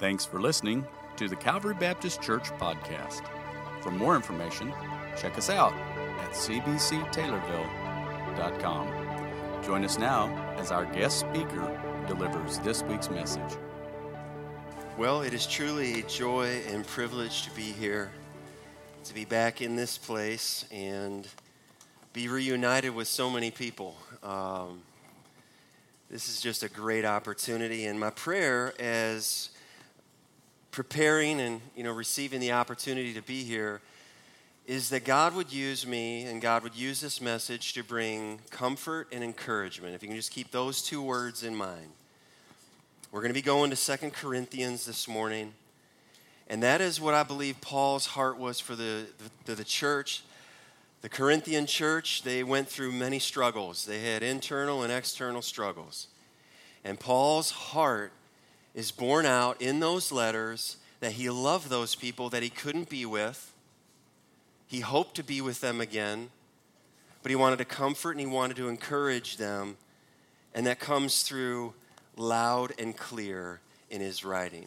Thanks for listening to the Calvary Baptist Church podcast. For more information, check us out at cbctaylorville.com. Join us now as our guest speaker delivers this week's message. Well, it is truly a joy and privilege to be here, to be back in this place, and be reunited with so many people. Um, this is just a great opportunity, and my prayer as preparing and you know receiving the opportunity to be here is that God would use me and God would use this message to bring comfort and encouragement. If you can just keep those two words in mind. We're going to be going to Second Corinthians this morning. And that is what I believe Paul's heart was for the, the, the church. The Corinthian church, they went through many struggles. They had internal and external struggles. And Paul's heart is borne out in those letters that he loved those people that he couldn't be with. He hoped to be with them again, but he wanted to comfort and he wanted to encourage them. And that comes through loud and clear in his writing.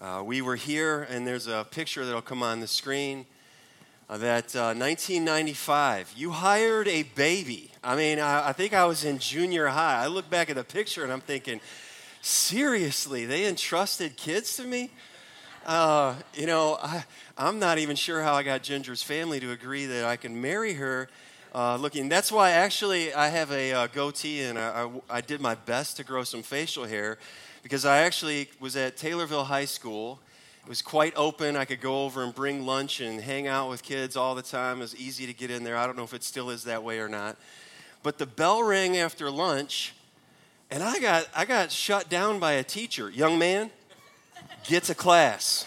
Uh, we were here, and there's a picture that'll come on the screen. Uh, that uh, 1995, you hired a baby. I mean, I, I think I was in junior high. I look back at the picture and I'm thinking, seriously, they entrusted kids to me? Uh, you know, I, I'm not even sure how I got Ginger's family to agree that I can marry her. Uh, looking, that's why actually I have a uh, goatee and I, I, I, did my best to grow some facial hair because I actually was at Taylorville High School. It was quite open. I could go over and bring lunch and hang out with kids all the time. It was easy to get in there. I don't know if it still is that way or not. But the bell rang after lunch and I got, I got shut down by a teacher. Young man, get to class.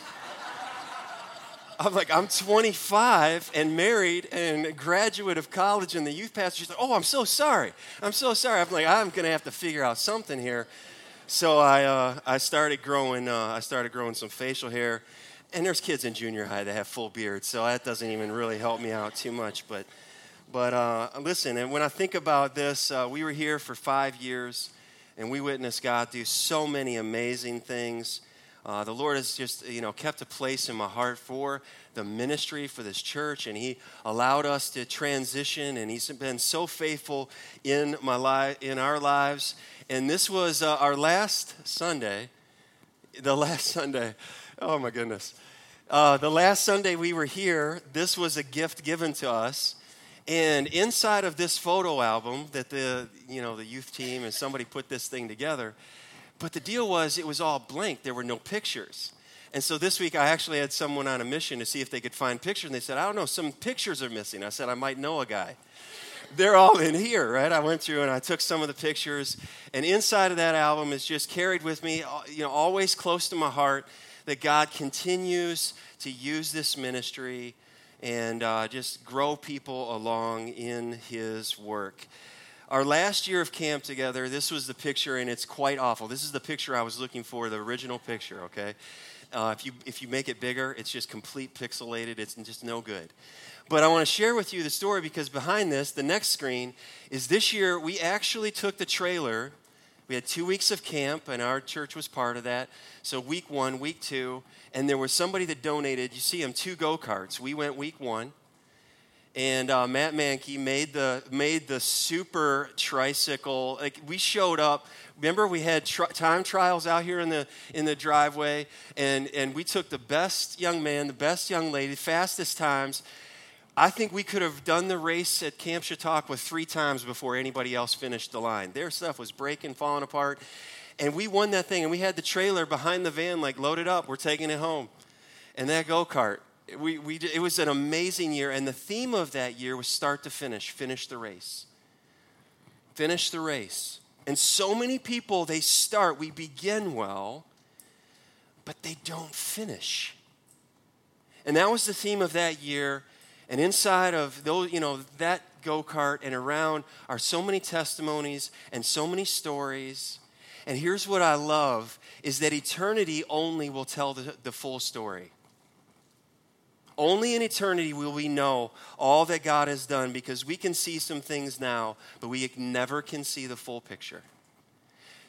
I'm like, I'm 25 and married and a graduate of college and the youth pastor. She's like, oh, I'm so sorry. I'm so sorry. I'm like, I'm going to have to figure out something here. So I, uh, I started growing, uh, I started growing some facial hair. And there's kids in junior high that have full beards, so that doesn't even really help me out too much. But, but uh, listen, and when I think about this, uh, we were here for five years and we witnessed God do so many amazing things. Uh, the Lord has just, you know, kept a place in my heart for the ministry for this church, and He allowed us to transition, and He's been so faithful in my life, in our lives. And this was uh, our last Sunday, the last Sunday. Oh my goodness, uh, the last Sunday we were here. This was a gift given to us and inside of this photo album that the, you know, the youth team and somebody put this thing together, but the deal was it was all blank. There were no pictures. And so this week I actually had someone on a mission to see if they could find pictures. And they said, I don't know, some pictures are missing. I said, I might know a guy. They're all in here, right? I went through and I took some of the pictures. And inside of that album is just carried with me, uh, you know, always close to my heart that God continues to use this ministry and uh, just grow people along in his work. Our last year of camp together, this was the picture, and it's quite awful. This is the picture I was looking for, the original picture, okay? Uh, if, you, if you make it bigger, it's just complete pixelated, it's just no good. But I want to share with you the story because behind this, the next screen, is this year we actually took the trailer. We had two weeks of camp, and our church was part of that. So, week one, week two, and there was somebody that donated. You see them two go karts. We went week one, and uh, Matt Mankey made the made the super tricycle. Like we showed up. Remember, we had time trials out here in the in the driveway, and and we took the best young man, the best young lady, fastest times. I think we could have done the race at Camp Chautauqua three times before anybody else finished the line. Their stuff was breaking, falling apart. And we won that thing, and we had the trailer behind the van, like loaded up. We're taking it home. And that go kart, we, we, it was an amazing year. And the theme of that year was start to finish, finish the race. Finish the race. And so many people, they start, we begin well, but they don't finish. And that was the theme of that year. And inside of those, you know, that go kart and around are so many testimonies and so many stories and here's what I love is that eternity only will tell the, the full story. Only in eternity will we know all that God has done because we can see some things now, but we never can see the full picture.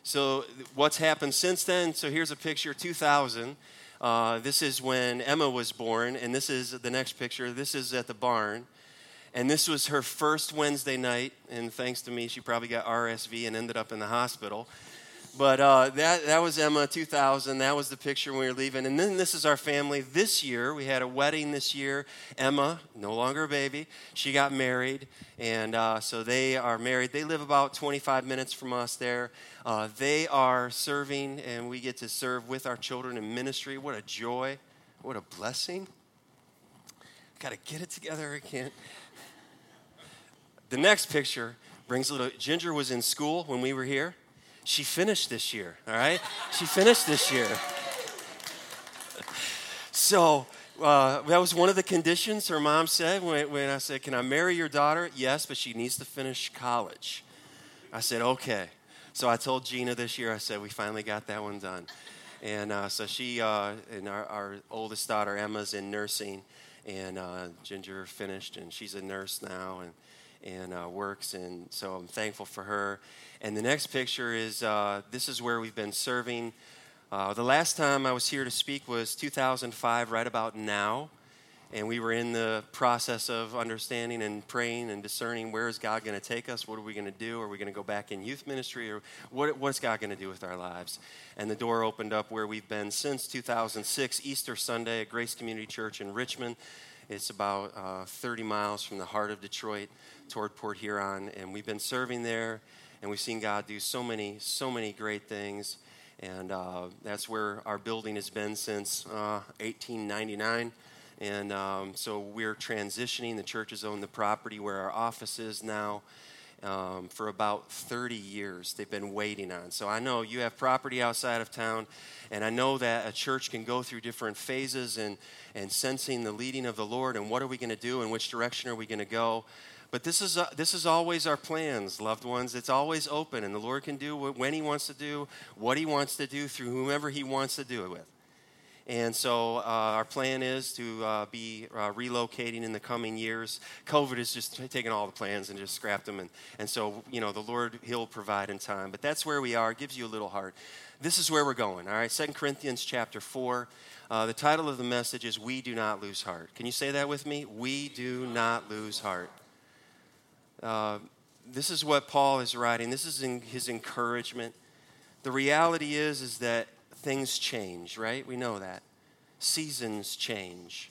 So, what's happened since then? So, here's a picture 2000. Uh, this is when Emma was born, and this is the next picture. This is at the barn. And this was her first Wednesday night, and thanks to me, she probably got RSV and ended up in the hospital. But uh, that, that was Emma 2000. That was the picture when we were leaving. And then this is our family this year. We had a wedding this year. Emma, no longer a baby, she got married. And uh, so they are married. They live about 25 minutes from us there. Uh, they are serving, and we get to serve with our children in ministry. What a joy. What a blessing. Got to get it together. I can't. The next picture brings a little. Ginger was in school when we were here. She finished this year, all right? She finished this year. So uh, that was one of the conditions her mom said when, when I said, Can I marry your daughter? Yes, but she needs to finish college. I said, Okay. So I told Gina this year, I said, We finally got that one done. And uh, so she uh, and our, our, oldest daughter, Emma's in nursing, and uh, Ginger finished, and she's a nurse now. And and uh, works. And so I'm thankful for her. And the next picture is uh, this is where we've been serving. Uh, the last time I was here to speak was 2005, right about now. And we were in the process of understanding and praying and discerning where is God going to take us? What are we going to do? Are we going to go back in youth ministry? Or what, what's God going to do with our lives? And the door opened up where we've been since 2006, Easter Sunday at Grace Community Church in Richmond. It's about uh, 30 miles from the heart of Detroit toward Port Huron, and we've been serving there, and we've seen God do so many, so many great things. And uh, that's where our building has been since uh, 1899. And um, so we're transitioning. The church has owned the property where our office is now um, for about 30 years. They've been waiting on. So I know you have property outside of town, and I know that a church can go through different phases and, and sensing the leading of the Lord and what are we going to do and which direction are we going to go. But this is, uh, this is always our plans, loved ones. It's always open, and the Lord can do what, when He wants to do, what He wants to do through whomever He wants to do it with. And so uh, our plan is to uh, be uh, relocating in the coming years. COVID has just taken all the plans and just scrapped them. And, and so, you know, the Lord, He'll provide in time. But that's where we are. It gives you a little heart. This is where we're going, all right? Second Corinthians chapter 4. Uh, the title of the message is We Do Not Lose Heart. Can you say that with me? We do not lose heart. Uh, this is what Paul is writing. This is his encouragement. The reality is, is that things change, right? We know that. Seasons change.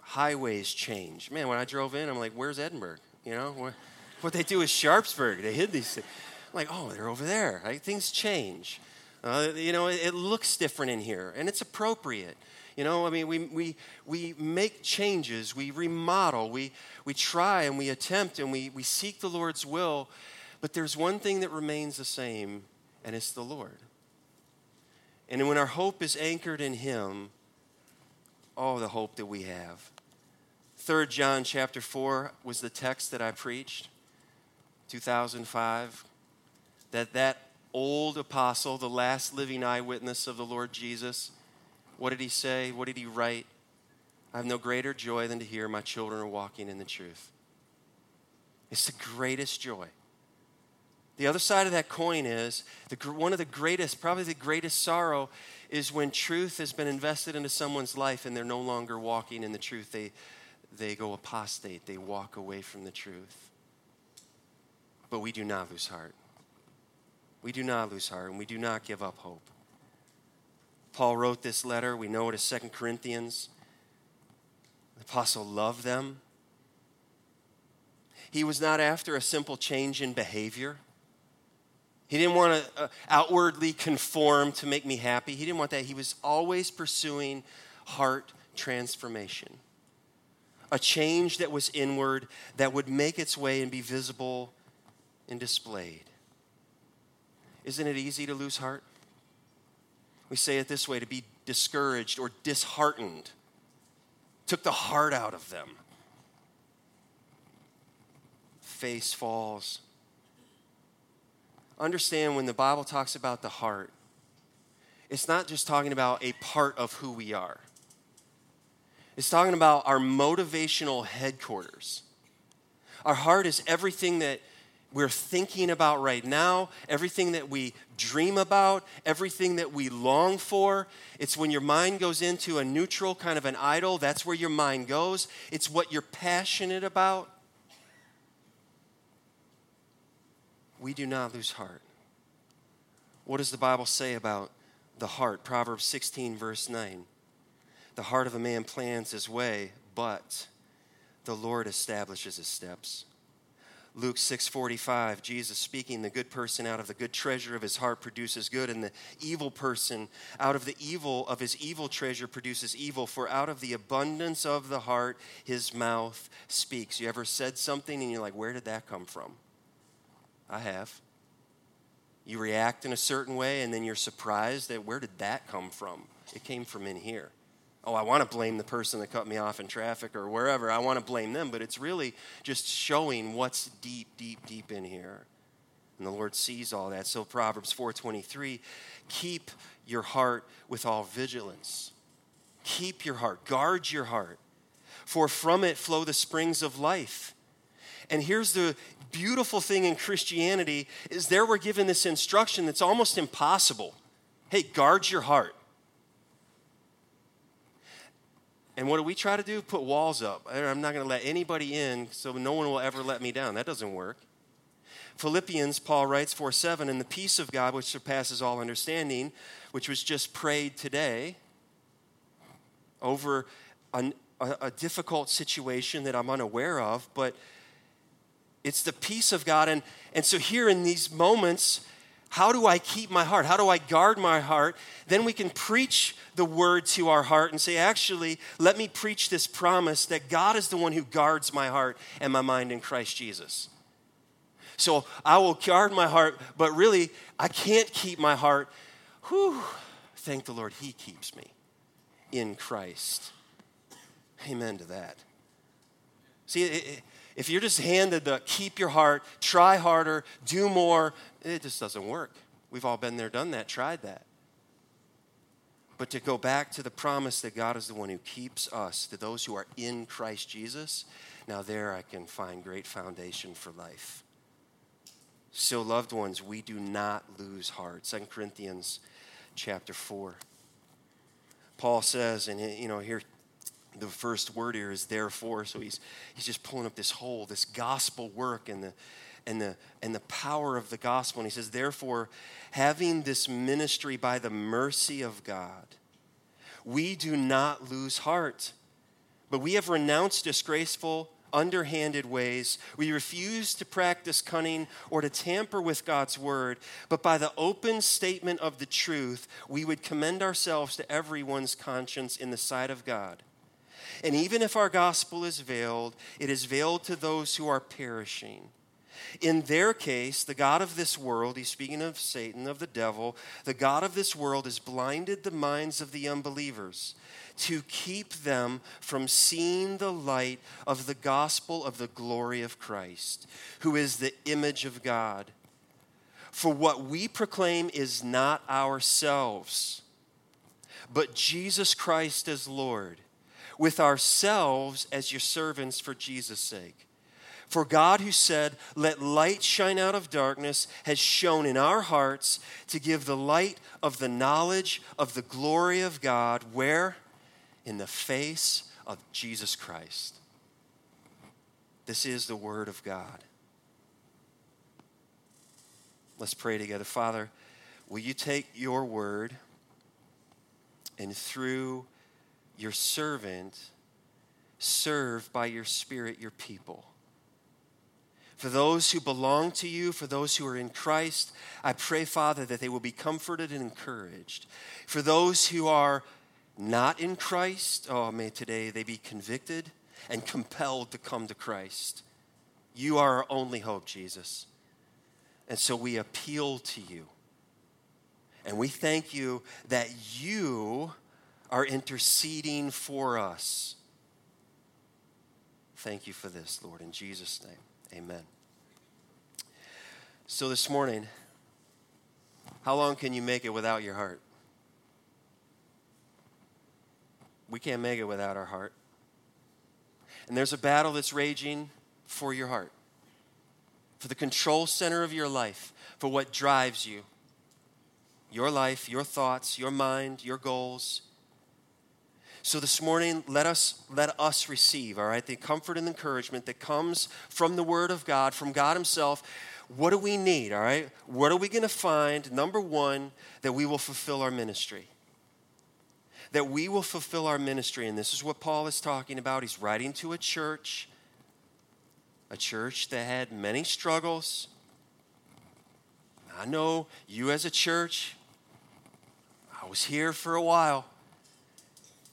Highways change. Man, when I drove in, I'm like, where's Edinburg? You know, what they do is Sharpsburg. They hid these things. I'm like, oh, they're over there. Things change. Uh, you know, it, it looks different in here, and it's appropriate. You know, I mean, we, we, we make changes, we remodel, we, we try and we attempt and we, we seek the Lord's will, but there's one thing that remains the same, and it's the Lord. And when our hope is anchored in Him, oh, the hope that we have. Third John chapter 4 was the text that I preached, 2005, that that old apostle, the last living eyewitness of the Lord Jesus, what did he say? What did he write? I have no greater joy than to hear my children are walking in the truth. It's the greatest joy. The other side of that coin is the, one of the greatest, probably the greatest sorrow, is when truth has been invested into someone's life and they're no longer walking in the truth. They, they go apostate, they walk away from the truth. But we do not lose heart. We do not lose heart, and we do not give up hope. Paul wrote this letter. We know it as Second Corinthians. The apostle loved them. He was not after a simple change in behavior. He didn't want to uh, outwardly conform to make me happy. He didn't want that. He was always pursuing heart transformation. A change that was inward, that would make its way and be visible and displayed. Isn't it easy to lose heart? We say it this way to be discouraged or disheartened. Took the heart out of them. Face falls. Understand when the Bible talks about the heart, it's not just talking about a part of who we are. It's talking about our motivational headquarters. Our heart is everything that we're thinking about right now, everything that we dream about, everything that we long for. It's when your mind goes into a neutral kind of an idle, that's where your mind goes. It's what you're passionate about. We do not lose heart. What does the Bible say about the heart? Proverbs 16, verse 9. The heart of a man plans his way, but the Lord establishes his steps. Luke 6:45 Jesus speaking the good person out of the good treasure of his heart produces good and the evil person out of the evil of his evil treasure produces evil for out of the abundance of the heart his mouth speaks. You ever said something and you're like where did that come from? I have. You react in a certain way and then you're surprised that where did that come from? It came from in here oh, I want to blame the person that cut me off in traffic or wherever. I want to blame them, but it's really just showing what's deep, deep, deep in here. And the Lord sees all that. So Proverbs 4:23, keep your heart with all vigilance. Keep your heart, guard your heart, for from it flow the springs of life. And here's the beautiful thing in Christianity is there we're given this instruction that's almost impossible. Hey, guard your heart. And what do we try to do? Put walls up. I'm not going to let anybody in, so no one will ever let me down. That doesn't work. Philippians, Paul writes 4 7, and the peace of God, which surpasses all understanding, which was just prayed today over a, a, a difficult situation that I'm unaware of, but it's the peace of God. And, and so, here in these moments, how do I keep my heart? How do I guard my heart? Then we can preach the word to our heart and say, actually, let me preach this promise that God is the one who guards my heart and my mind in Christ Jesus. So I will guard my heart, but really, I can't keep my heart. Whew, thank the Lord, He keeps me in Christ. Amen to that. See, if you're just handed the keep your heart, try harder, do more, it just doesn't work. We've all been there, done that, tried that. But to go back to the promise that God is the one who keeps us, to those who are in Christ Jesus, now there I can find great foundation for life. So, loved ones, we do not lose heart. 2 Corinthians chapter 4. Paul says, and you know, here the first word here is therefore, so he's he's just pulling up this whole, this gospel work and the and the and the power of the gospel. And he says, therefore, having this ministry by the mercy of God, we do not lose heart, but we have renounced disgraceful, underhanded ways. We refuse to practice cunning or to tamper with God's word, but by the open statement of the truth, we would commend ourselves to everyone's conscience in the sight of God. And even if our gospel is veiled, it is veiled to those who are perishing in their case, the God of this world, he's speaking of Satan, of the devil, the God of this world has blinded the minds of the unbelievers to keep them from seeing the light of the gospel of the glory of Christ, who is the image of God. For what we proclaim is not ourselves, but Jesus Christ as Lord, with ourselves as your servants for Jesus' sake. For God, who said, Let light shine out of darkness, has shone in our hearts to give the light of the knowledge of the glory of God, where? In the face of Jesus Christ. This is the Word of God. Let's pray together. Father, will you take your word and through your servant serve by your Spirit your people? For those who belong to you, for those who are in Christ, I pray, Father, that they will be comforted and encouraged. For those who are not in Christ, oh, may today they be convicted and compelled to come to Christ. You are our only hope, Jesus. And so we appeal to you. And we thank you that you are interceding for us. Thank you for this, Lord, in Jesus' name. Amen. So, this morning, how long can you make it without your heart? We can't make it without our heart. And there's a battle that's raging for your heart, for the control center of your life, for what drives you. Your life, your thoughts, your mind, your goals. So this morning, let us let us receive, all right, the comfort and encouragement that comes from the Word of God, from God Himself. What do we need, all right? What are we going to find? Number one, that we will fulfill our ministry. That we will fulfill our ministry. And this is what Paul is talking about. He's writing to a church, a church that had many struggles. I know you as a church, I was here for a while.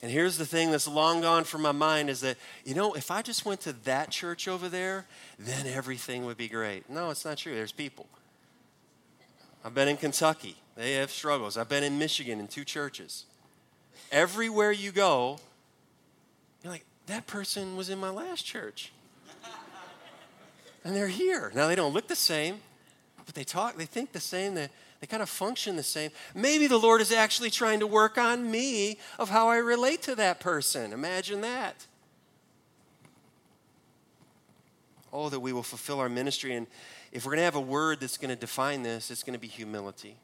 And here's the thing that's long gone from my mind is that, you know, if I just went to that church over there, then everything would be great. No, it's not true. There's people. I've been in Kentucky, they have struggles. I've been in Michigan in two churches. Everywhere you go, you're like, that person was in my last church. and they're here. Now, they don't look the same, but they talk, they think the same. They, they kind of function the same. Maybe the Lord is actually trying to work on me of how I relate to that person. Imagine that. Oh, that we will fulfill our ministry. And if we're going to have a word that's going to define this, it's going to be humility.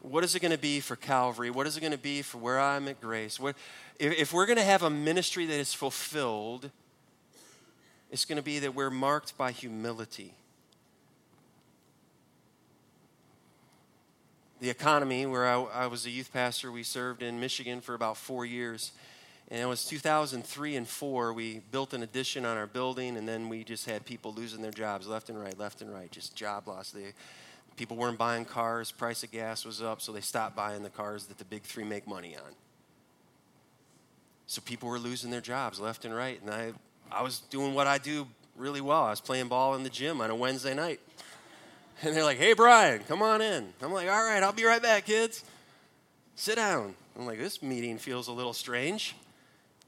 What is it going to be for Calvary? What is it going to be for where I'm at Grace? What, if, if we're going to have a ministry that is fulfilled, it's going to be that we're marked by humility. The economy where I, I, was a youth pastor. We served in Michigan for about four years. And it was 2003 and 4. We built an addition on our building, and then we just had people losing their jobs left and right, left and right, just job loss. They, people weren't buying cars, price of gas was up, so they stopped buying the cars that the big three make money on. So people were losing their jobs left and right. And I, I was doing what I do really well. I was playing ball in the gym on a Wednesday night. And they're like, hey, Brian, come on in. I'm like, all right, I'll be right back, kids. Sit down. I'm like, this meeting feels a little strange.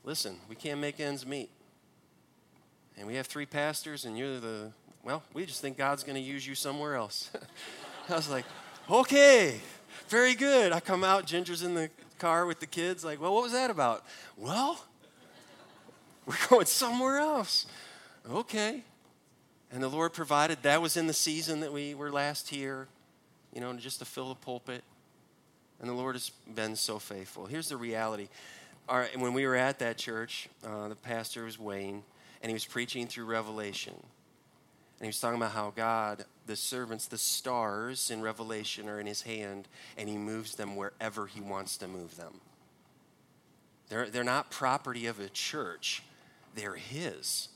Listen, we can't make ends meet. And we have three pastors, and you're the, well, we just think God's going to use you somewhere else. I was like, okay, very good. I come out, Ginger's in the car with the kids, like, well, what was that about? Well, we're going somewhere else. Okay. And the Lord provided. That was in the season that we were last here, you know, just to fill the pulpit. And the Lord has been so faithful. Here's the reality. When we were at that church, uh, the pastor was Wayne, and he was preaching through Revelation. And he was talking about how God, the servants, the stars in Revelation are in his hand, and he moves them wherever he wants to move them. They're, they're not property of a church, they're his.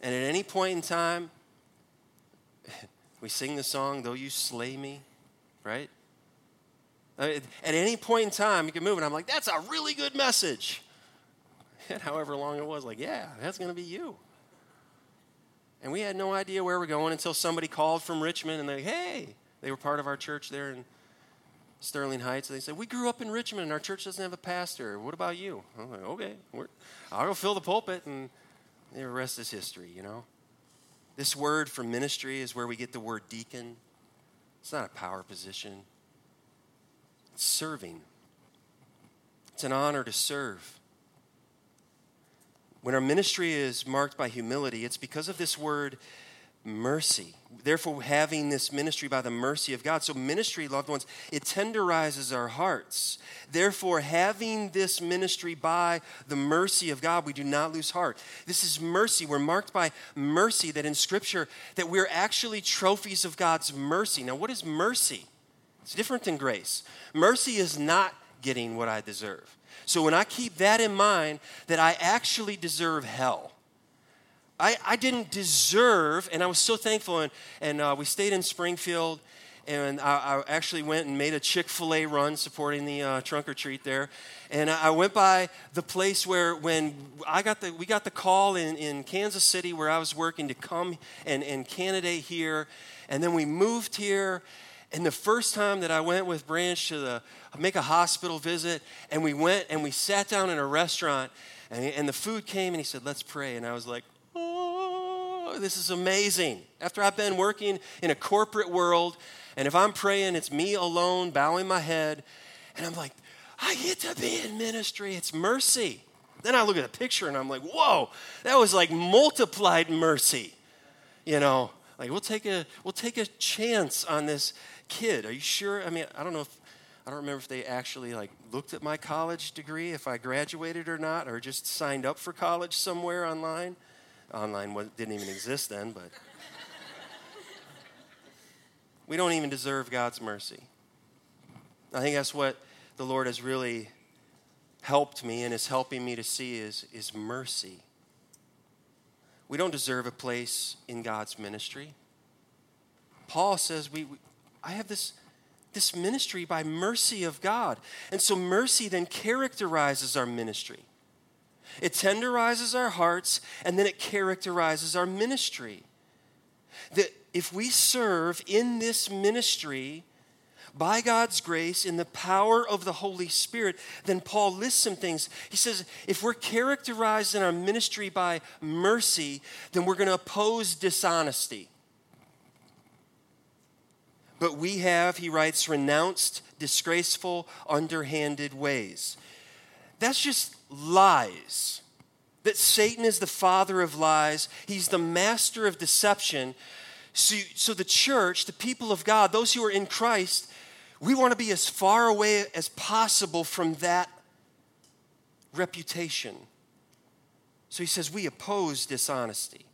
And at any point in time, we sing the song, Though You Slay Me, right? Uh, at any point in time, you can move, and I'm like, that's a really good message. And however long it was, like, yeah, that's going to be you. And we had no idea where we're going until somebody called from Richmond and they, hey, they were part of our church there in Sterling Heights. And they said, we grew up in Richmond and our church doesn't have a pastor. What about you? I'm like, okay, I'll go fill the pulpit and the rest is history, you know? This word for ministry is where we get the word deacon. It's not a power position, it's serving. It's an honor to serve. When our ministry is marked by humility, it's because of this word mercy. Therefore, having this ministry by the mercy of God. So, ministry, loved ones, it tenderizes our hearts. Therefore, having this ministry by the mercy of God, we do not lose heart. This is mercy. We're marked by mercy that in Scripture, that we're actually trophies of God's mercy. Now, what is mercy? It's different than grace. Mercy is not getting what I deserve. So, when I keep that in mind, that I actually deserve hell I, I didn't deserve, and I was so thankful. And, and uh, we stayed in Springfield, and I, I actually went and made a Chick fil A run supporting the uh, trunk or treat there. And I went by the place where, when I got the, we got the call in, in Kansas City where I was working to come and, and candidate here. And then we moved here. And the first time that I went with Branch to the, make a hospital visit, and we went and we sat down in a restaurant, and, and the food came, and he said, Let's pray. And I was like, Oh, this is amazing. After I've been working in a corporate world, and if I'm praying, it's me alone, bowing my head, and I'm like, I get to be in ministry. It's mercy. Then I look at the picture and I'm like, whoa, that was like multiplied mercy. You know, like we'll take a we'll take a chance on this kid. Are you sure? I mean, I don't know if I don't remember if they actually like looked at my college degree, if I graduated or not, or just signed up for college somewhere online. Online didn't even exist then, but we don't even deserve God's mercy. I think that's what the Lord has really helped me and is helping me to see is, is mercy. We don't deserve a place in God's ministry. Paul says, we, we, I have this, this ministry by mercy of God. And so mercy then characterizes our ministry. It tenderizes our hearts, and then it characterizes our ministry. That if we serve in this ministry, by God's grace, in the power of the Holy Spirit, then Paul lists some things. He says, if we're characterized in our ministry by mercy, then we're going to oppose dishonesty. But we have, he writes, renounced disgraceful, underhanded ways. That's just lies. That Satan is the father of lies, he's the master of deception. So, so the church, the people of God, those who are in Christ, we want to be as far away as possible from that reputation. So he says, we oppose dishonesty.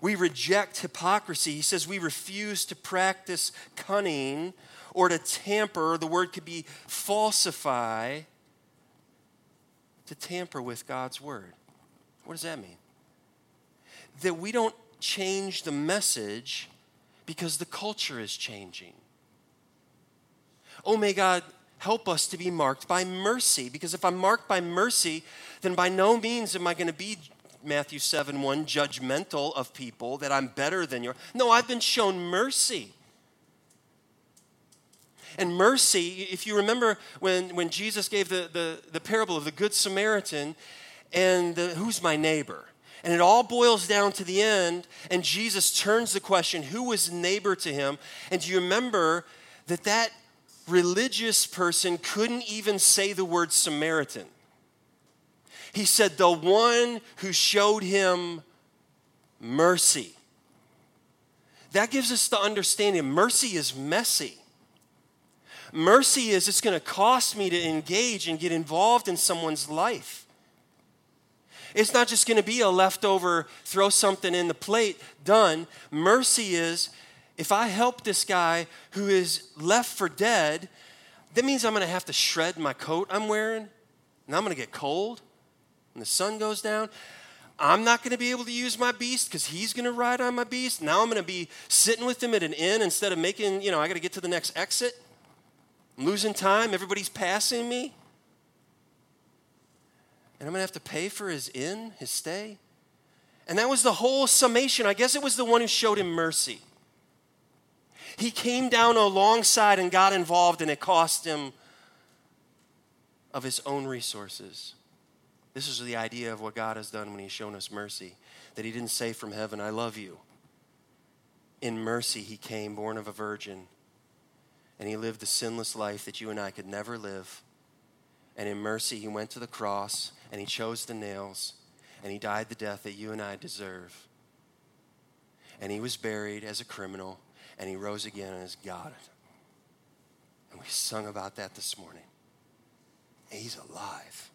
We reject hypocrisy. He says we refuse to practice cunning or to tamper. The word could be falsify, to tamper with God's word. What does that mean? That we don't change the message because the culture is changing. Oh, may God help us to be marked by mercy. Because if I'm marked by mercy, then by no means am I going to be, Matthew 7 1, judgmental of people that I'm better than you. No, I've been shown mercy. And mercy, if you remember when, when Jesus gave the, the, the parable of the Good Samaritan and the, who's my neighbor? And it all boils down to the end, and Jesus turns the question, who was neighbor to him? And do you remember that that religious person couldn't even say the word Samaritan. He said, The one who showed him mercy. That gives us the understanding mercy is messy. Mercy is it's going to cost me to engage and get involved in someone's life. It's not just going to be a leftover, throw something in the plate, done. Mercy is if I help this guy who is left for dead, that means I'm going to have to shred my coat I'm wearing, and I'm going to get cold when the sun goes down. I'm not going to be able to use my beast because he's going to ride on my beast. Now I'm going to be sitting with him at an inn instead of making, you know, I got to get to the next exit. I'm losing time. Everybody's passing me. And I'm going to have to pay for his inn, his stay. And that was the whole summation. I guess it was the one who showed him mercy. He came down alongside and got involved, and it cost him of his own resources. This is the idea of what God has done when He's shown us mercy. That He didn't say from heaven, I love you. In mercy, He came, born of a virgin, and He lived the sinless life that you and I could never live. And in mercy, He went to the cross and He chose the nails and He died the death that you and I deserve. And He was buried as a criminal and he rose again is God. And we sung about that this morning. He's alive,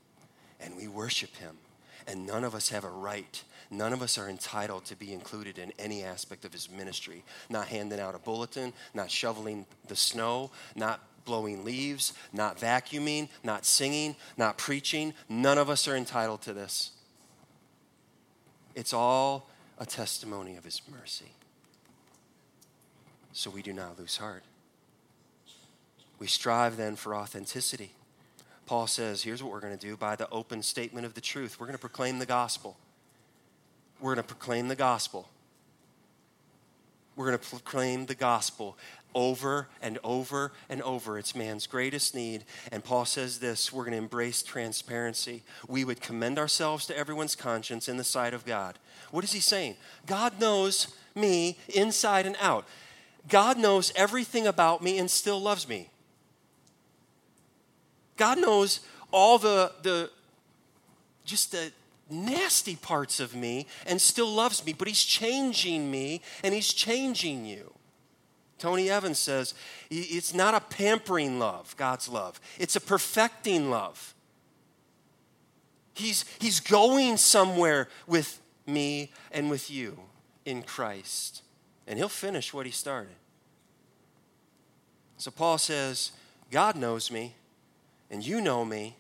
and we worship him. And none of us have a right, none of us are entitled to be included in any aspect of his ministry. Not handing out a bulletin, not shoveling the snow, not blowing leaves, not vacuuming, not singing, not preaching. None of us are entitled to this. It's all a testimony of his mercy so we do not lose heart. We strive then for authenticity. Paul says, here's what we're going to do by the open statement of the truth. We're going to proclaim the gospel. We're going to proclaim the gospel. We're going to proclaim the gospel over and over and over. It's man's greatest need. And Paul says this we're going to embrace transparency. We would commend ourselves to everyone's conscience in the sight of God. What is he saying? God knows me inside and out. God knows everything about me and still loves me. God knows all the, the just the nasty parts of me and still loves me, but He's changing me and He's changing you. Tony Evans says it's not a pampering love, God's love, it's a perfecting love. He's, he's going somewhere with me and with you in Christ, and He'll finish what He started. So Paul says, God knows me, and you know me.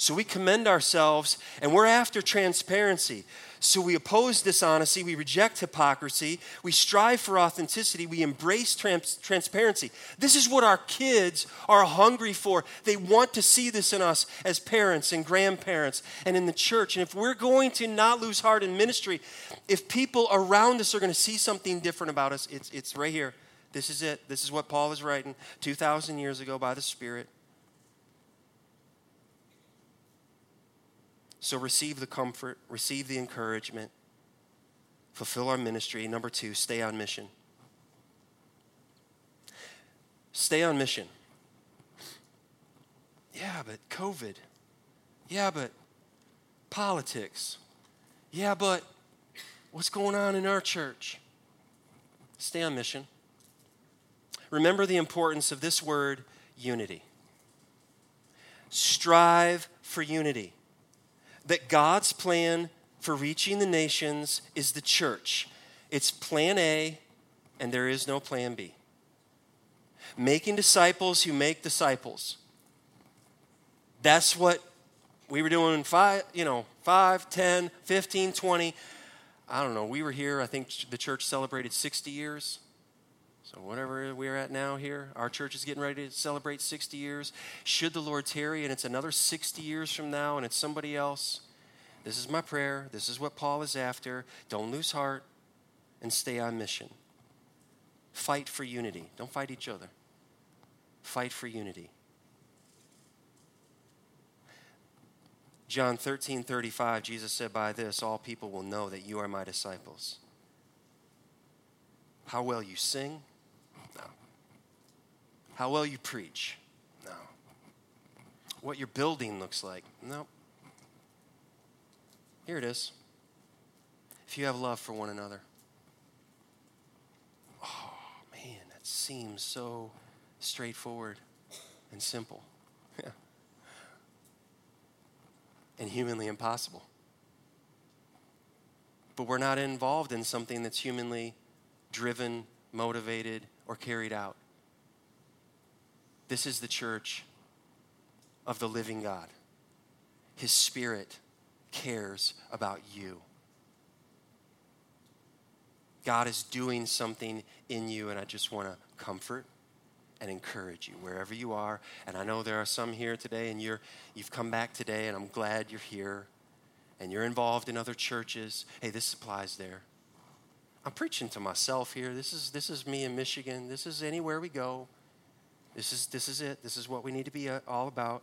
So we commend ourselves, and we're after transparency. So we oppose dishonesty, we reject hypocrisy, we strive for authenticity, we embrace trans- transparency. This is what our kids are hungry for. They want to see this in us as parents and grandparents and in the church. And if we're going to not lose heart in ministry, if people around us are going to see something different about us, it's, it's right here. This is it. This is what Paul is writing 2,000 years ago by the Spirit. So receive the comfort, receive the encouragement, fulfill our ministry. Number two, stay on mission. Stay on mission. Yeah, but COVID. Yeah, but politics. Yeah, but what's going on in our church? Stay on mission. Remember the importance of this word, unity. Strive for unity that God's plan for reaching the nations is the church. It's plan A, and there is no plan B. Making disciples who make disciples. That's what we were doing five, you know, 5, 10, 15, 20. I don't know. We were here, I think the church celebrated 60 years. So, whatever we're at now here, our church is getting ready to celebrate 60 years. Should the Lord tarry and it's another 60 years from now and it's somebody else, this is my prayer. This is what Paul is after. Don't lose heart and stay on mission. Fight for unity. Don't fight each other. Fight for unity. John 13 35, Jesus said, By this all people will know that you are my disciples. How well you sing, how well you preach? No. What your building looks like? No. Here it is. If you have love for one another. Oh, man, that seems so straightforward and simple. And humanly impossible. But we're not involved in something that's humanly driven, motivated, or carried out. This is the church of the living God. His Spirit cares about you. God is doing something in you, and I just want to comfort and encourage you wherever you are. And I know there are some here today, and you're, you've come back today, and I'm glad you're here, and you're involved in other churches. Hey, this applies there. I'm preaching to myself here. This is, this is me in Michigan. This is anywhere we go. This is, this is it. This is what we need to be uh, all about.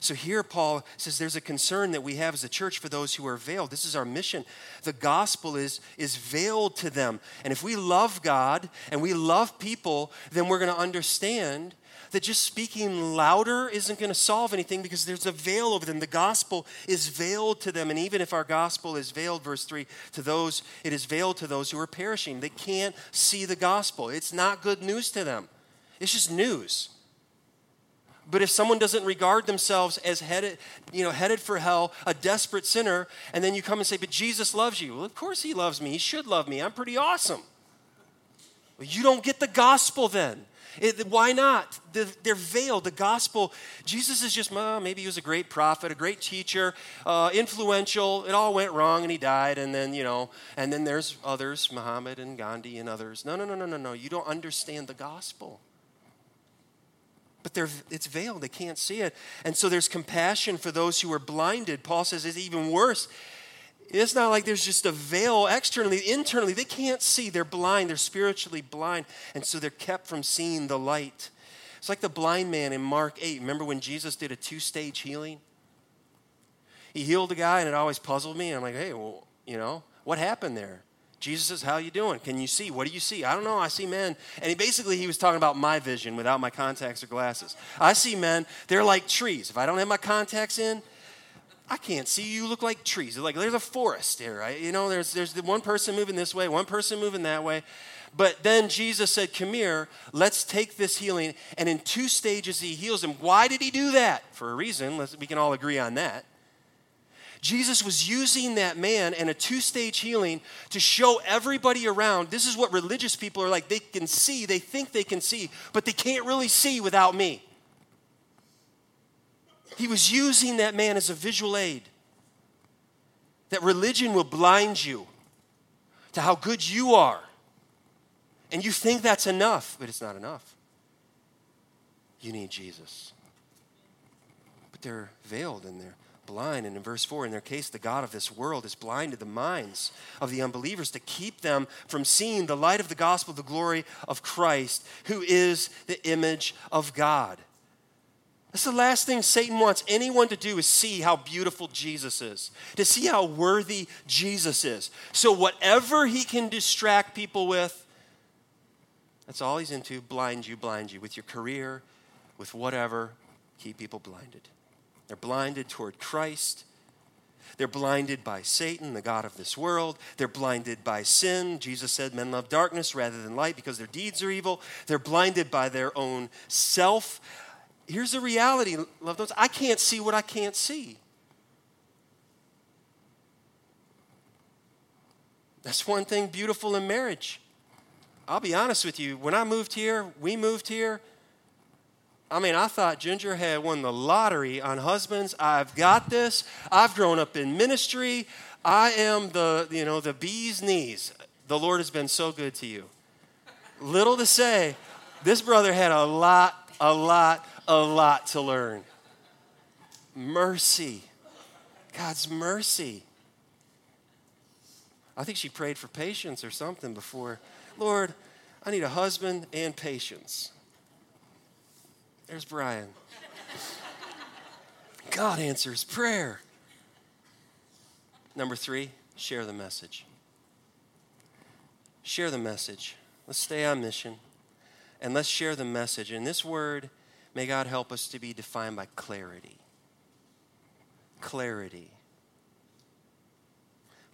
So here, Paul says there's a concern that we have as a church for those who are veiled. This is our mission. The gospel is, is veiled to them. And if we love God and we love people, then we're going to understand that just speaking louder isn't going to solve anything because there's a veil over them. The gospel is veiled to them. And even if our gospel is veiled, verse 3, to those, it is veiled to those who are perishing. They can't see the gospel. It's not good news to them. It's just news. But if someone doesn't regard themselves as headed, you know, headed for hell, a desperate sinner, and then you come and say, "But Jesus loves you." Well, of course he loves me. He should love me. I'm pretty awesome. Well, you don't get the gospel then. It, why not? The, they're veiled. The gospel, Jesus is just, well, maybe he was a great prophet, a great teacher, uh, influential. It all went wrong and he died. And then, you know, and then there's others, Muhammad and Gandhi and others. No, no, no, no, no, no. You don't understand the gospel but it's veiled. They can't see it. And so there's compassion for those who are blinded. Paul says it's even worse. It's not like there's just a veil externally, internally. They can't see. They're blind. They're spiritually blind. And so they're kept from seeing the light. It's like the blind man in Mark 8. Remember when Jesus did a two stage healing? He healed a guy, and it always puzzled me. I'm like, hey, well, you know, what happened there? Jesus says, How you doing? Can you see? What do you see? I don't know. I see men. And he basically he was talking about my vision without my contacts or glasses. I see men, they're like trees. If I don't have my contacts in, I can't see you. Look like trees. Like there's a forest here, right? You know, there's there's one person moving this way, one person moving that way. But then Jesus said, Come here, let's take this healing. And in two stages, he heals him. Why did he do that? For a reason. We can all agree on that. Jesus was using that man and a two stage healing to show everybody around this is what religious people are like. They can see, they think they can see, but they can't really see without me. He was using that man as a visual aid. That religion will blind you to how good you are. And you think that's enough, but it's not enough. You need Jesus. But they're veiled in there blind. And in verse 4, in their case, the God of this world has blinded the minds of the unbelievers to keep them from seeing the light of the gospel, the glory of Christ, who is the image of God. That's the last thing Satan wants anyone to do is see how beautiful Jesus is, to see how worthy Jesus is. So, whatever he can distract people with, that's all he's into blind you, blind you with your career, with whatever, keep people blinded. They're blinded toward Christ. They're blinded by Satan, the God of this world. They're blinded by sin. Jesus said, Men love darkness rather than light because their deeds are evil. They're blinded by their own self. Here's the reality, loved ones I can't see what I can't see. That's one thing beautiful in marriage. I'll be honest with you. When I moved here, we moved here, I mean, I thought Ginger had won the lottery on husbands. I've got this. I've grown up in ministry. I am the, you know, the bee's knees. The Lord has been so good to you. Little to say, this brother had a lot, a lot, a lot to learn. Mercy. God's mercy. I think she prayed for patience or something before. Lord, I need a husband and patience. There's Brian. God answers prayer. Number three, share the message. Share the message. Let's stay on mission and let's share the message. And this word, may God help us to be defined by clarity. Clarity.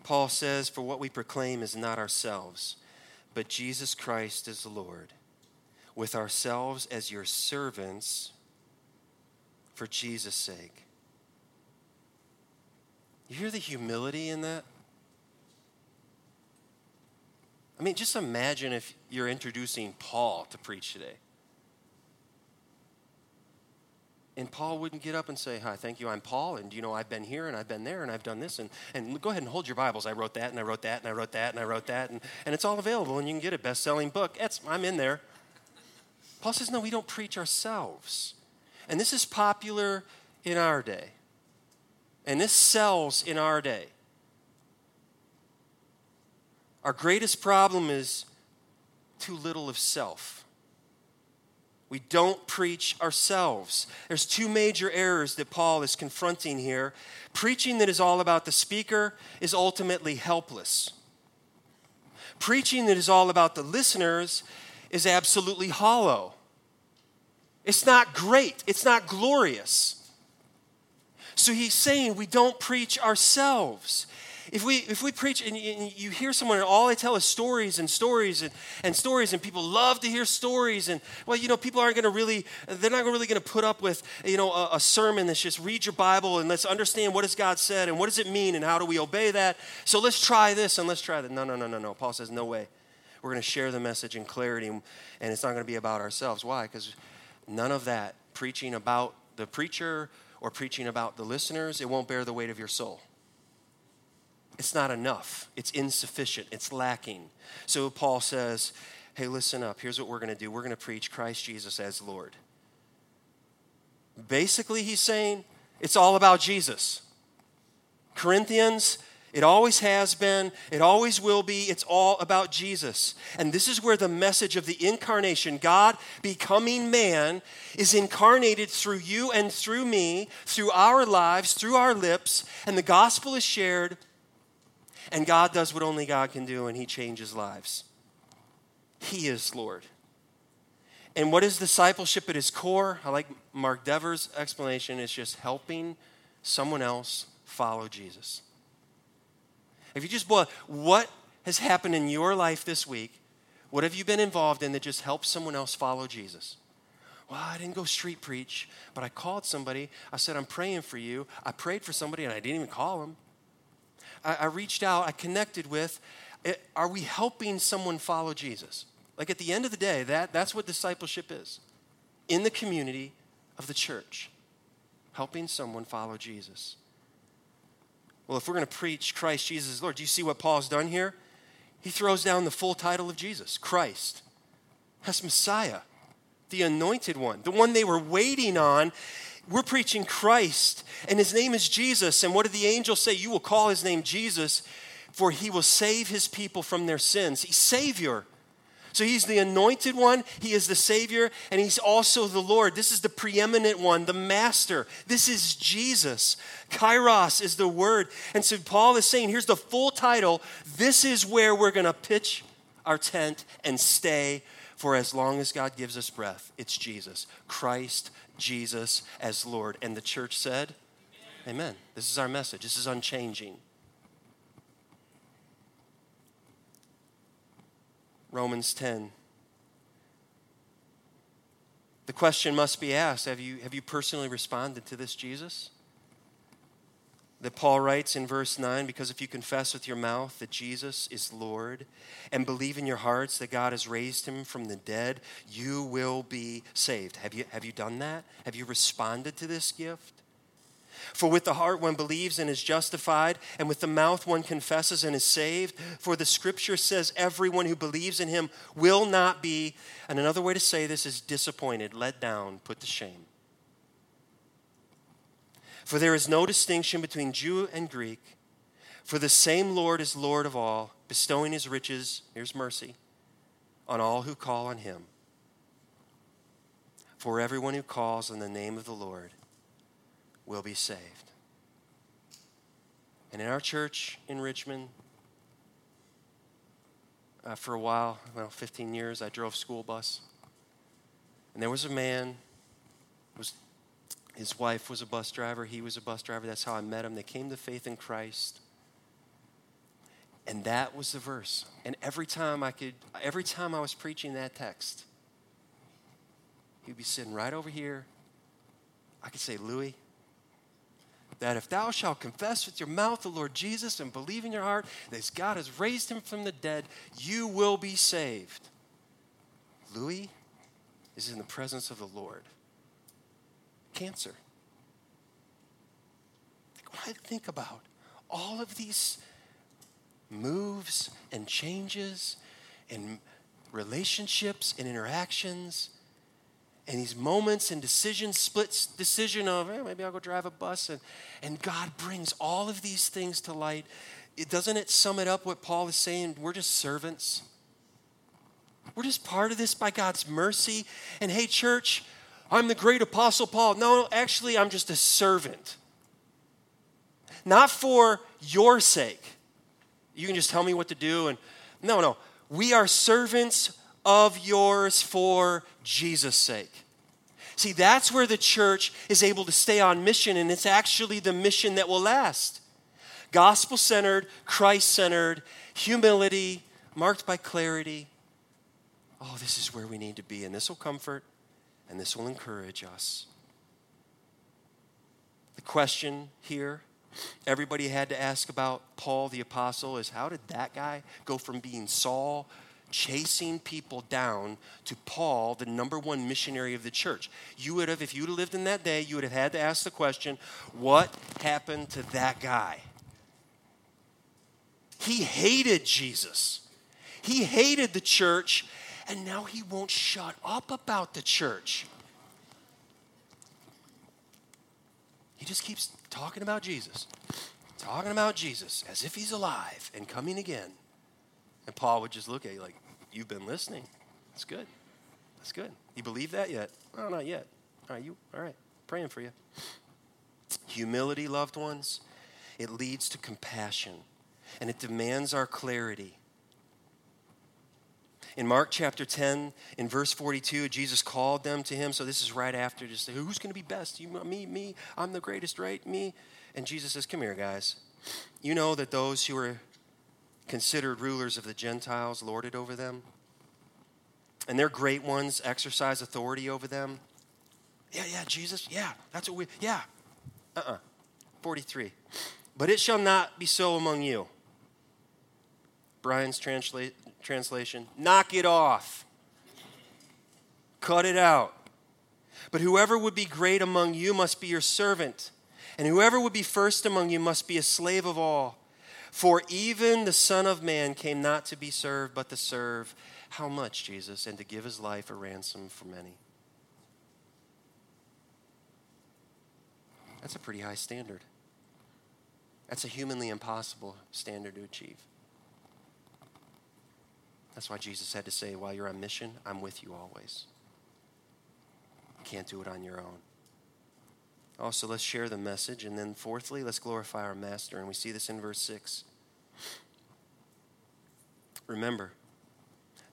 Paul says, For what we proclaim is not ourselves, but Jesus Christ is the Lord with ourselves as your servants for Jesus' sake. You hear the humility in that? I mean, just imagine if you're introducing Paul to preach today. And Paul wouldn't get up and say, Hi, thank you, I'm Paul, and you know, I've been here and I've been there and I've done this. And, and go ahead and hold your Bibles. I wrote that and I wrote that and I wrote that and I wrote that. And, and it's all available and you can get a best selling book. It's, I'm in there. Paul says, no, we don't preach ourselves. And this is popular in our day. And this sells in our day. Our greatest problem is too little of self. We don't preach ourselves. There's two major errors that Paul is confronting here. Preaching that is all about the speaker is ultimately helpless. Preaching that is all about the listeners is absolutely hollow. It's not great, it's not glorious. So he's saying we don't preach ourselves. If we, if we preach and you, and you hear someone and all they tell is stories and stories and, and stories and people love to hear stories and well you know people aren't going to really they're not really going to put up with you know a, a, sermon that's just read your bible and let's understand what has god said and what does it mean and how do we obey that so let's try this and let's try that no no no no no paul says no way we're going to share the message in clarity and it's not going to be about ourselves why because none of that preaching about the preacher or preaching about the listeners it won't bear the weight of your soul it's not enough. It's insufficient. It's lacking. So Paul says, hey, listen up. Here's what we're going to do we're going to preach Christ Jesus as Lord. Basically, he's saying it's all about Jesus. Corinthians, it always has been, it always will be. It's all about Jesus. And this is where the message of the incarnation, God becoming man, is incarnated through you and through me, through our lives, through our lips, and the gospel is shared and God does what only God can do, and He changes lives. He is Lord. And what is discipleship at its core? I like Mark Dever's explanation. It's just helping someone else follow Jesus? If you just boil, what has happened in your life this week? What have you been involved in that just helps someone else follow Jesus? Well, I didn't go street preach, but I called somebody. I said, I'm praying for you. I prayed for somebody and I didn't even call them. I, I reached out, I connected with. It, are we helping someone follow Jesus? Like at the end of the day, that, that's what discipleship is in the community of the church, helping someone follow Jesus. Well, if we're going to preach Christ Jesus Lord, do you see what Paul's done here? He throws down the full title of Jesus Christ. That's Messiah, the anointed one, the one they were waiting on. We're preaching Christ, and his name is Jesus. And what did the angel say? You will call his name Jesus, for he will save his people from their sins. He's Savior. So he's the anointed one, he is the Savior, and he's also the Lord. This is the preeminent one, the Master. This is Jesus. Kyrios is the word. And so Paul is saying here's the full title. This is where we're going to pitch our tent and stay for as long as God gives us breath. It's Jesus, Christ, Jesus as Lord. And the church said, Amen. Amen. This is our message, this is unchanging. Romans 10. The question must be asked have you, have you personally responded to this Jesus? That Paul writes in verse 9 because if you confess with your mouth that Jesus is Lord and believe in your hearts that God has raised him from the dead, you will be saved. Have you, have you done that? Have you responded to this gift? For with the heart one believes and is justified, and with the mouth one confesses and is saved. For the scripture says, everyone who believes in him will not be, and another way to say this is disappointed, let down, put to shame. For there is no distinction between Jew and Greek, for the same Lord is Lord of all, bestowing his riches, here's mercy, on all who call on him. For everyone who calls on the name of the Lord will be saved. And in our church in Richmond, uh, for a while, well, 15 years, I drove school bus. And there was a man, was his wife was a bus driver, he was a bus driver. That's how I met him. They came to faith in Christ. And that was the verse. And every time I could, every time I was preaching that text, he'd be sitting right over here. I could say, Louis, that if thou shalt confess with your mouth the Lord Jesus and believe in your heart that God has raised him from the dead, you will be saved. Louis is in the presence of the Lord. Cancer. When I think about all of these moves and changes and relationships and interactions and these moments and decisions, splits decision of eh, maybe I'll go drive a bus, and, and God brings all of these things to light. It doesn't it sum it up what Paul is saying? We're just servants. We're just part of this by God's mercy. And hey, church, I'm the great apostle Paul. No, actually, I'm just a servant. Not for your sake. You can just tell me what to do and no, no. We are servants of yours for Jesus' sake. See, that's where the church is able to stay on mission, and it's actually the mission that will last. Gospel centered, Christ centered, humility, marked by clarity. Oh, this is where we need to be, and this will comfort and this will encourage us. The question here everybody had to ask about Paul the apostle is how did that guy go from being Saul chasing people down to Paul, the number one missionary of the church. You would have, if you'd have lived in that day, you would have had to ask the question what happened to that guy? He hated Jesus, he hated the church, and now he won't shut up about the church. He just keeps talking about Jesus, talking about Jesus as if he's alive and coming again. And Paul would just look at you like, You've been listening. That's good. That's good. You believe that yet? Oh, not yet. All right, you all right. Praying for you. Humility, loved ones, it leads to compassion and it demands our clarity. In Mark chapter 10, in verse 42, Jesus called them to him. So this is right after just who's going to be best? You, me, me. I'm the greatest, right? Me. And Jesus says, Come here, guys. You know that those who are considered rulers of the Gentiles lord it over them, and their great ones exercise authority over them. Yeah, yeah, Jesus, yeah, that's what we, yeah. Uh uh-uh. uh 43. But it shall not be so among you. Brian's transla- translation knock it off, cut it out. But whoever would be great among you must be your servant, and whoever would be first among you must be a slave of all. For even the Son of Man came not to be served, but to serve. How much, Jesus? And to give his life a ransom for many. That's a pretty high standard. That's a humanly impossible standard to achieve. That's why Jesus had to say, while you're on mission, I'm with you always. You can't do it on your own. Also, let's share the message. And then, fourthly, let's glorify our Master. And we see this in verse 6. Remember,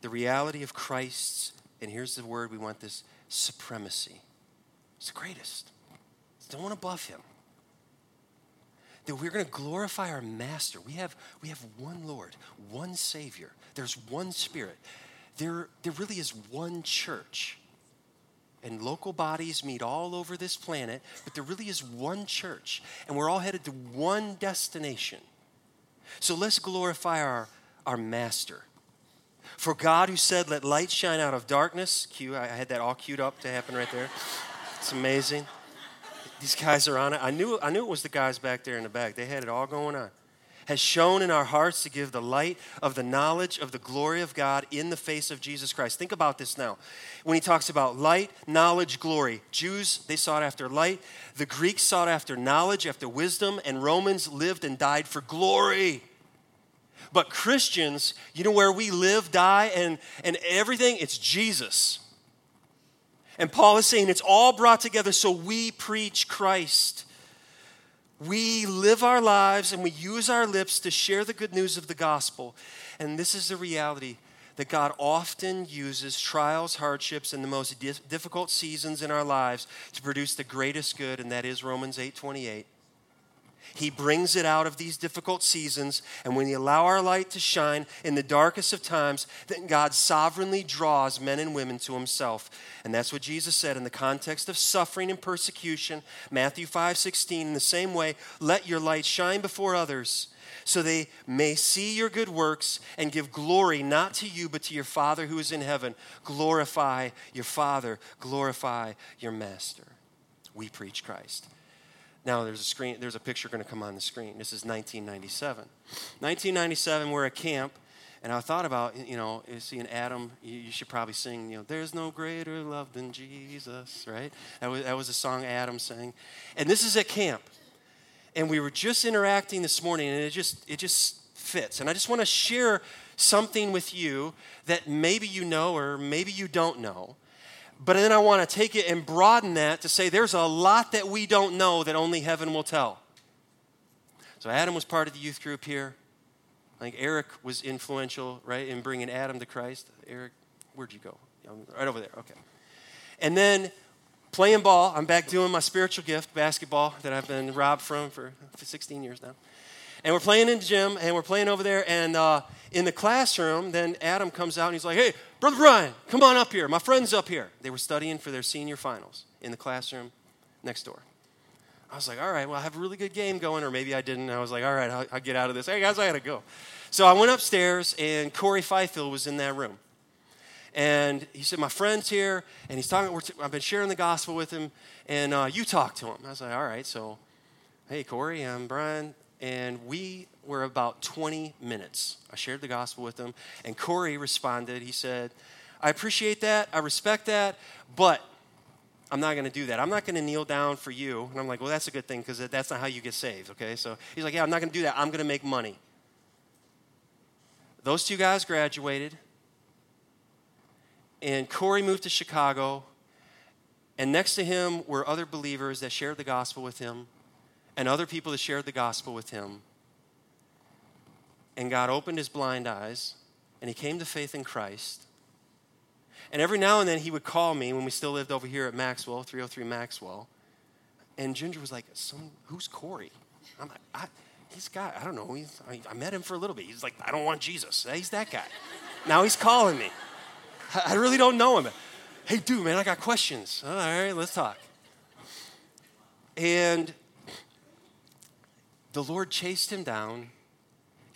the reality of Christ's, and here's the word we want this supremacy. It's the greatest. Don't want to buff him. That we're going to glorify our Master. We have, we have one Lord, one Savior. There's one Spirit. There, there really is one church and local bodies meet all over this planet, but there really is one church, and we're all headed to one destination. So let's glorify our, our Master. For God, who said, Let light shine out of darkness, cue, I had that all queued up to happen right there. It's amazing. These guys are on it. I knew, I knew it was the guys back there in the back. They had it all going on has shone in our hearts to give the light of the knowledge of the glory of God in the face of Jesus Christ. Think about this now. When he talks about light, knowledge, glory, Jews, they sought after light. The Greeks sought after knowledge, after wisdom, and Romans lived and died for glory. But Christians, you know where we live, die, and, and everything? It's Jesus. And Paul is saying it's all brought together so we preach Christ. We live our lives and we use our lips to share the good news of the gospel. And this is the reality that God often uses trials, hardships, and the most difficult seasons in our lives to produce the greatest good, and that is Romans 8 28. He brings it out of these difficult seasons. And when we allow our light to shine in the darkest of times, then God sovereignly draws men and women to himself. And that's what Jesus said in the context of suffering and persecution. Matthew 5 16, in the same way, let your light shine before others so they may see your good works and give glory not to you, but to your Father who is in heaven. Glorify your Father, glorify your Master. We preach Christ. Now there's a screen, there's a picture going to come on the screen. This is 1997. 1997, we're at camp, and I thought about, you know, seeing Adam. You, should probably sing, you know, "There's no greater love than Jesus," right? That was that was a song Adam sang, and this is at camp, and we were just interacting this morning, and it just it just fits, and I just want to share something with you that maybe you know or maybe you don't know but then I want to take it and broaden that to say there's a lot that we don't know that only heaven will tell. So Adam was part of the youth group here. I think Eric was influential, right, in bringing Adam to Christ. Eric, where'd you go? Right over there. Okay. And then playing ball. I'm back doing my spiritual gift, basketball, that I've been robbed from for 16 years now. And we're playing in the gym, and we're playing over there. And uh, in the classroom, then Adam comes out and he's like, Hey, Brother Brian, come on up here. My friend's up here. They were studying for their senior finals in the classroom next door. I was like, All right, well, I have a really good game going, or maybe I didn't. I was like, All right, I'll, I'll get out of this. Hey, guys, I gotta go. So I went upstairs, and Corey Fifield was in that room. And he said, My friend's here, and he's talking. I've been sharing the gospel with him, and uh, you talk to him. I was like, All right, so, hey, Corey, I'm Brian and we were about 20 minutes. I shared the gospel with him, and Corey responded. He said, I appreciate that, I respect that, but I'm not going to do that. I'm not going to kneel down for you. And I'm like, well, that's a good thing because that's not how you get saved, okay? So he's like, yeah, I'm not going to do that. I'm going to make money. Those two guys graduated, and Corey moved to Chicago, and next to him were other believers that shared the gospel with him and other people that shared the gospel with him. And God opened his blind eyes, and he came to faith in Christ. And every now and then he would call me when we still lived over here at Maxwell, 303 Maxwell. And Ginger was like, Some, Who's Corey? I'm like, I, he's got, I don't know, he's, I, I met him for a little bit. He's like, I don't want Jesus. He's that guy. now he's calling me. I, I really don't know him. Hey, dude, man, I got questions. All right, let's talk. And the Lord chased him down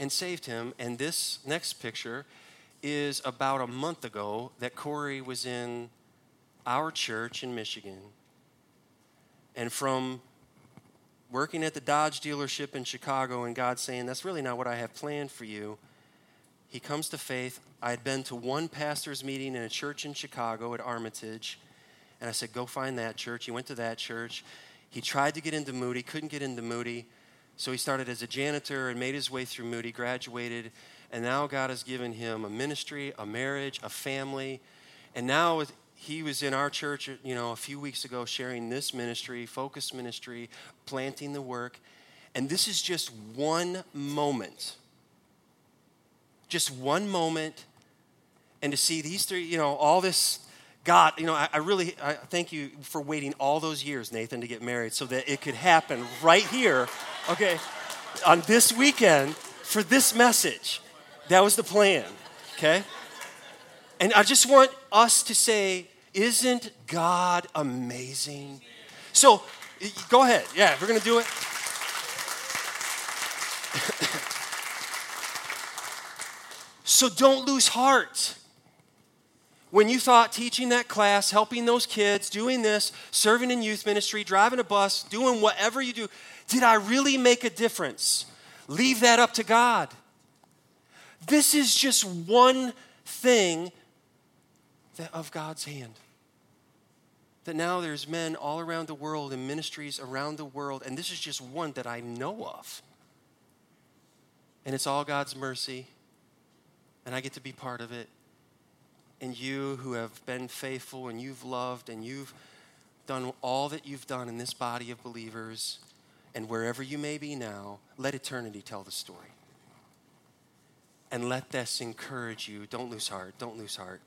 and saved him. And this next picture is about a month ago that Corey was in our church in Michigan. And from working at the Dodge dealership in Chicago and God saying, That's really not what I have planned for you, he comes to faith. I had been to one pastor's meeting in a church in Chicago at Armitage. And I said, Go find that church. He went to that church. He tried to get into Moody, couldn't get into Moody. So he started as a janitor and made his way through Moody, graduated, and now God has given him a ministry, a marriage, a family. And now he was in our church, you know, a few weeks ago sharing this ministry, focus ministry, planting the work. And this is just one moment. Just one moment. And to see these three, you know, all this God, you know, I, I, really I thank you for waiting all those years, Nathan, to get married so that it could happen right here, okay, on this weekend for this message. That was the plan, okay? And I just want us to say, isn't God amazing? So go ahead. Yeah, we're going to do it. so don't lose heart. When you thought teaching that class, helping those kids, doing this, serving in youth ministry, driving a bus, doing whatever you do, did I really make a difference? Leave that up to God. This is just one thing that, of God's hand. That now there's men all around the world and ministries around the world, and this is just one that I know of. And it's all God's mercy, and I get to be part of it and you who have been faithful and you've loved and you've done all that you've done in this body of believers and wherever you may be now, let eternity tell the story. And let this encourage you. Don't lose heart. Don't lose heart.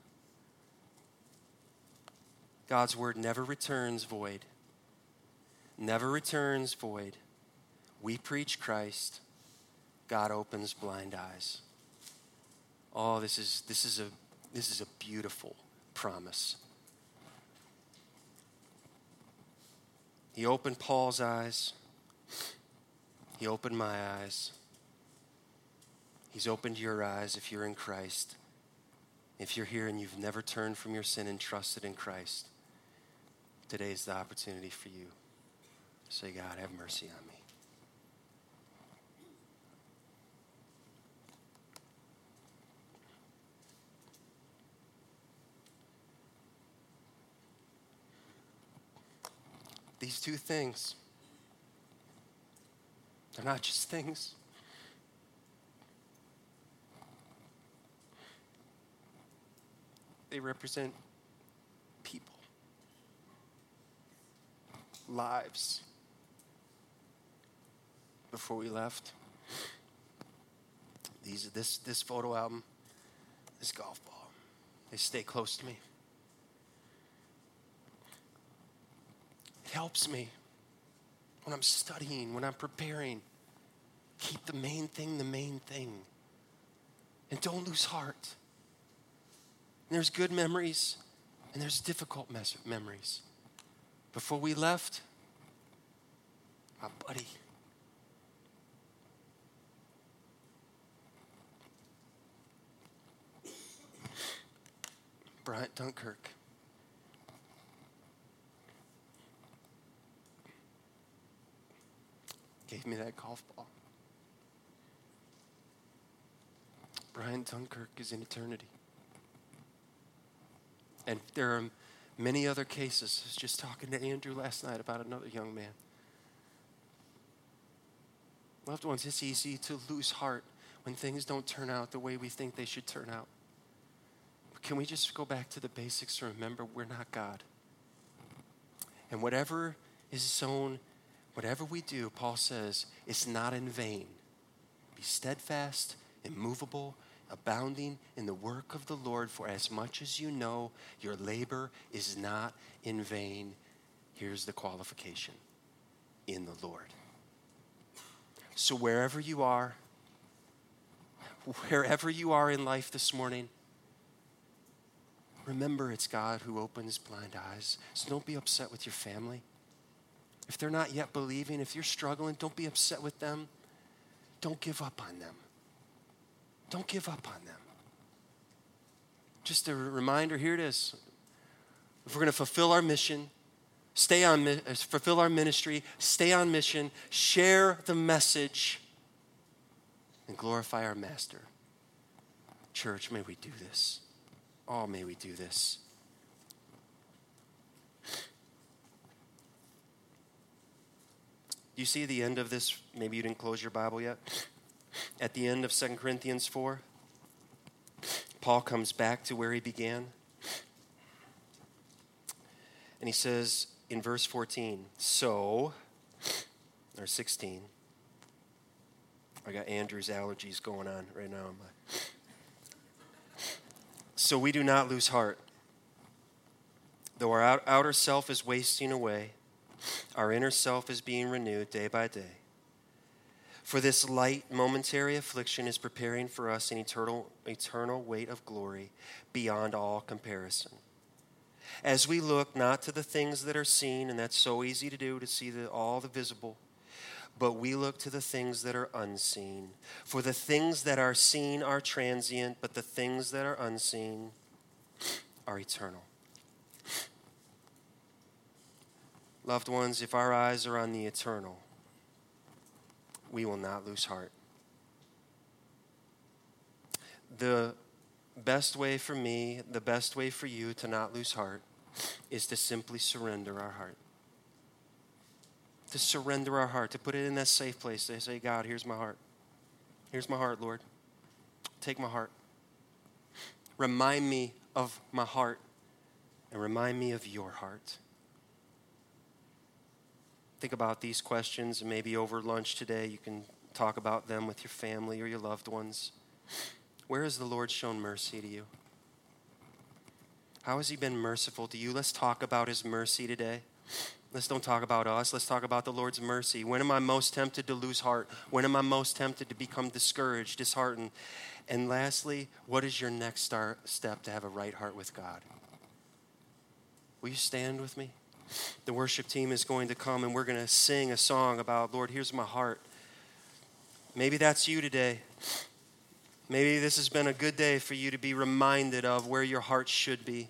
God's word never returns void. Never returns void. We preach Christ. God opens blind eyes. Oh, this is, this is a this is a beautiful promise. He opened Paul's eyes. He opened my eyes. He's opened your eyes if you're in Christ. If you're here and you've never turned from your sin and trusted in Christ, today's the opportunity for you. Say, God, have mercy on me. These two things. They're not just things. They represent people, lives. Before we left, these, this, this photo album, this golf ball, they stay close to me. Helps me when I'm studying, when I'm preparing. Keep the main thing the main thing. And don't lose heart. There's good memories and there's difficult mes- memories. Before we left, my buddy. Bryant Dunkirk. Gave me that golf ball. Brian Dunkirk is in eternity. And there are many other cases. I was just talking to Andrew last night about another young man. Loved ones, it's easy to lose heart when things don't turn out the way we think they should turn out. But can we just go back to the basics and remember we're not God? And whatever is sown Whatever we do, Paul says, it's not in vain. Be steadfast, immovable, abounding in the work of the Lord, for as much as you know your labor is not in vain. Here's the qualification in the Lord. So, wherever you are, wherever you are in life this morning, remember it's God who opens blind eyes. So, don't be upset with your family. If they're not yet believing, if you're struggling, don't be upset with them. Don't give up on them. Don't give up on them. Just a reminder here it is. If we're going to fulfill our mission, stay on uh, fulfill our ministry, stay on mission, share the message and glorify our master. Church, may we do this. Oh, may we do this. You see the end of this? Maybe you didn't close your Bible yet. At the end of 2 Corinthians 4, Paul comes back to where he began. And he says in verse 14, so, or 16, I got Andrew's allergies going on right now. So we do not lose heart. Though our outer self is wasting away, our inner self is being renewed day by day. For this light, momentary affliction is preparing for us an eternal, eternal weight of glory beyond all comparison. As we look not to the things that are seen, and that's so easy to do to see the, all the visible, but we look to the things that are unseen. For the things that are seen are transient, but the things that are unseen are eternal. Loved ones, if our eyes are on the eternal, we will not lose heart. The best way for me, the best way for you to not lose heart is to simply surrender our heart to surrender our heart, to put it in that safe place. To say, God, here's my heart. Here's my heart, Lord. Take my heart. Remind me of my heart and remind me of your heart. Think about these questions, and maybe over lunch today you can talk about them with your family or your loved ones. Where has the Lord shown mercy to you? How has He been merciful to you? Let's talk about His mercy today. Let's don't talk about us. Let's talk about the Lord's mercy. When am I most tempted to lose heart? When am I most tempted to become discouraged, disheartened? And lastly, what is your next step to have a right heart with God? Will you stand with me? The worship team is going to come and we're going to sing a song about, Lord, here's my heart. Maybe that's you today. Maybe this has been a good day for you to be reminded of where your heart should be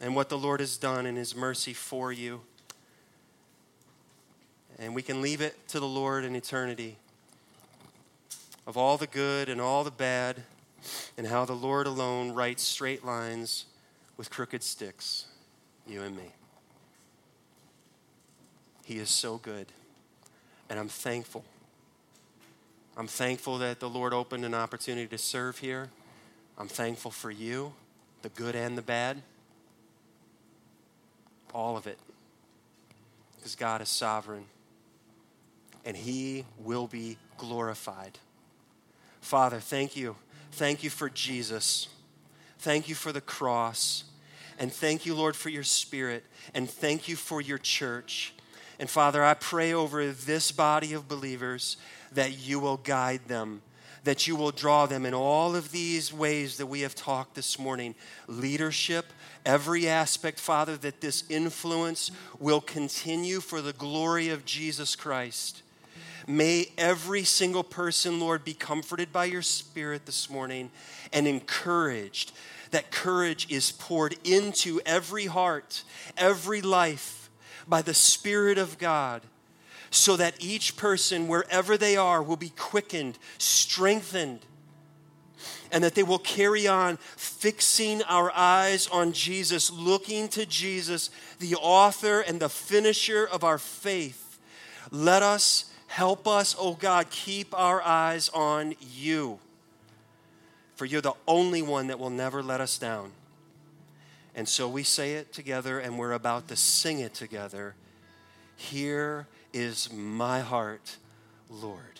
and what the Lord has done in His mercy for you. And we can leave it to the Lord in eternity of all the good and all the bad, and how the Lord alone writes straight lines with crooked sticks, you and me. He is so good, and I'm thankful. I'm thankful that the Lord opened an opportunity to serve here. I'm thankful for you, the good and the bad all of it. Because God is sovereign and He will be glorified. Father, thank you. Thank you for Jesus. Thank you for the cross. And thank you, Lord, for your spirit. And thank you for your church. And Father, I pray over this body of believers that you will guide them, that you will draw them in all of these ways that we have talked this morning leadership, every aspect, Father, that this influence will continue for the glory of Jesus Christ. May every single person, Lord, be comforted by your Spirit this morning and encouraged. That courage is poured into every heart, every life by the Spirit of God, so that each person, wherever they are, will be quickened, strengthened, and that they will carry on fixing our eyes on Jesus, looking to Jesus, the author and the finisher of our faith. Let us, help us, oh God, keep our eyes on you. For you're the only one that will never let us down. And so we say it together, and we're about to sing it together. Here is my heart, Lord.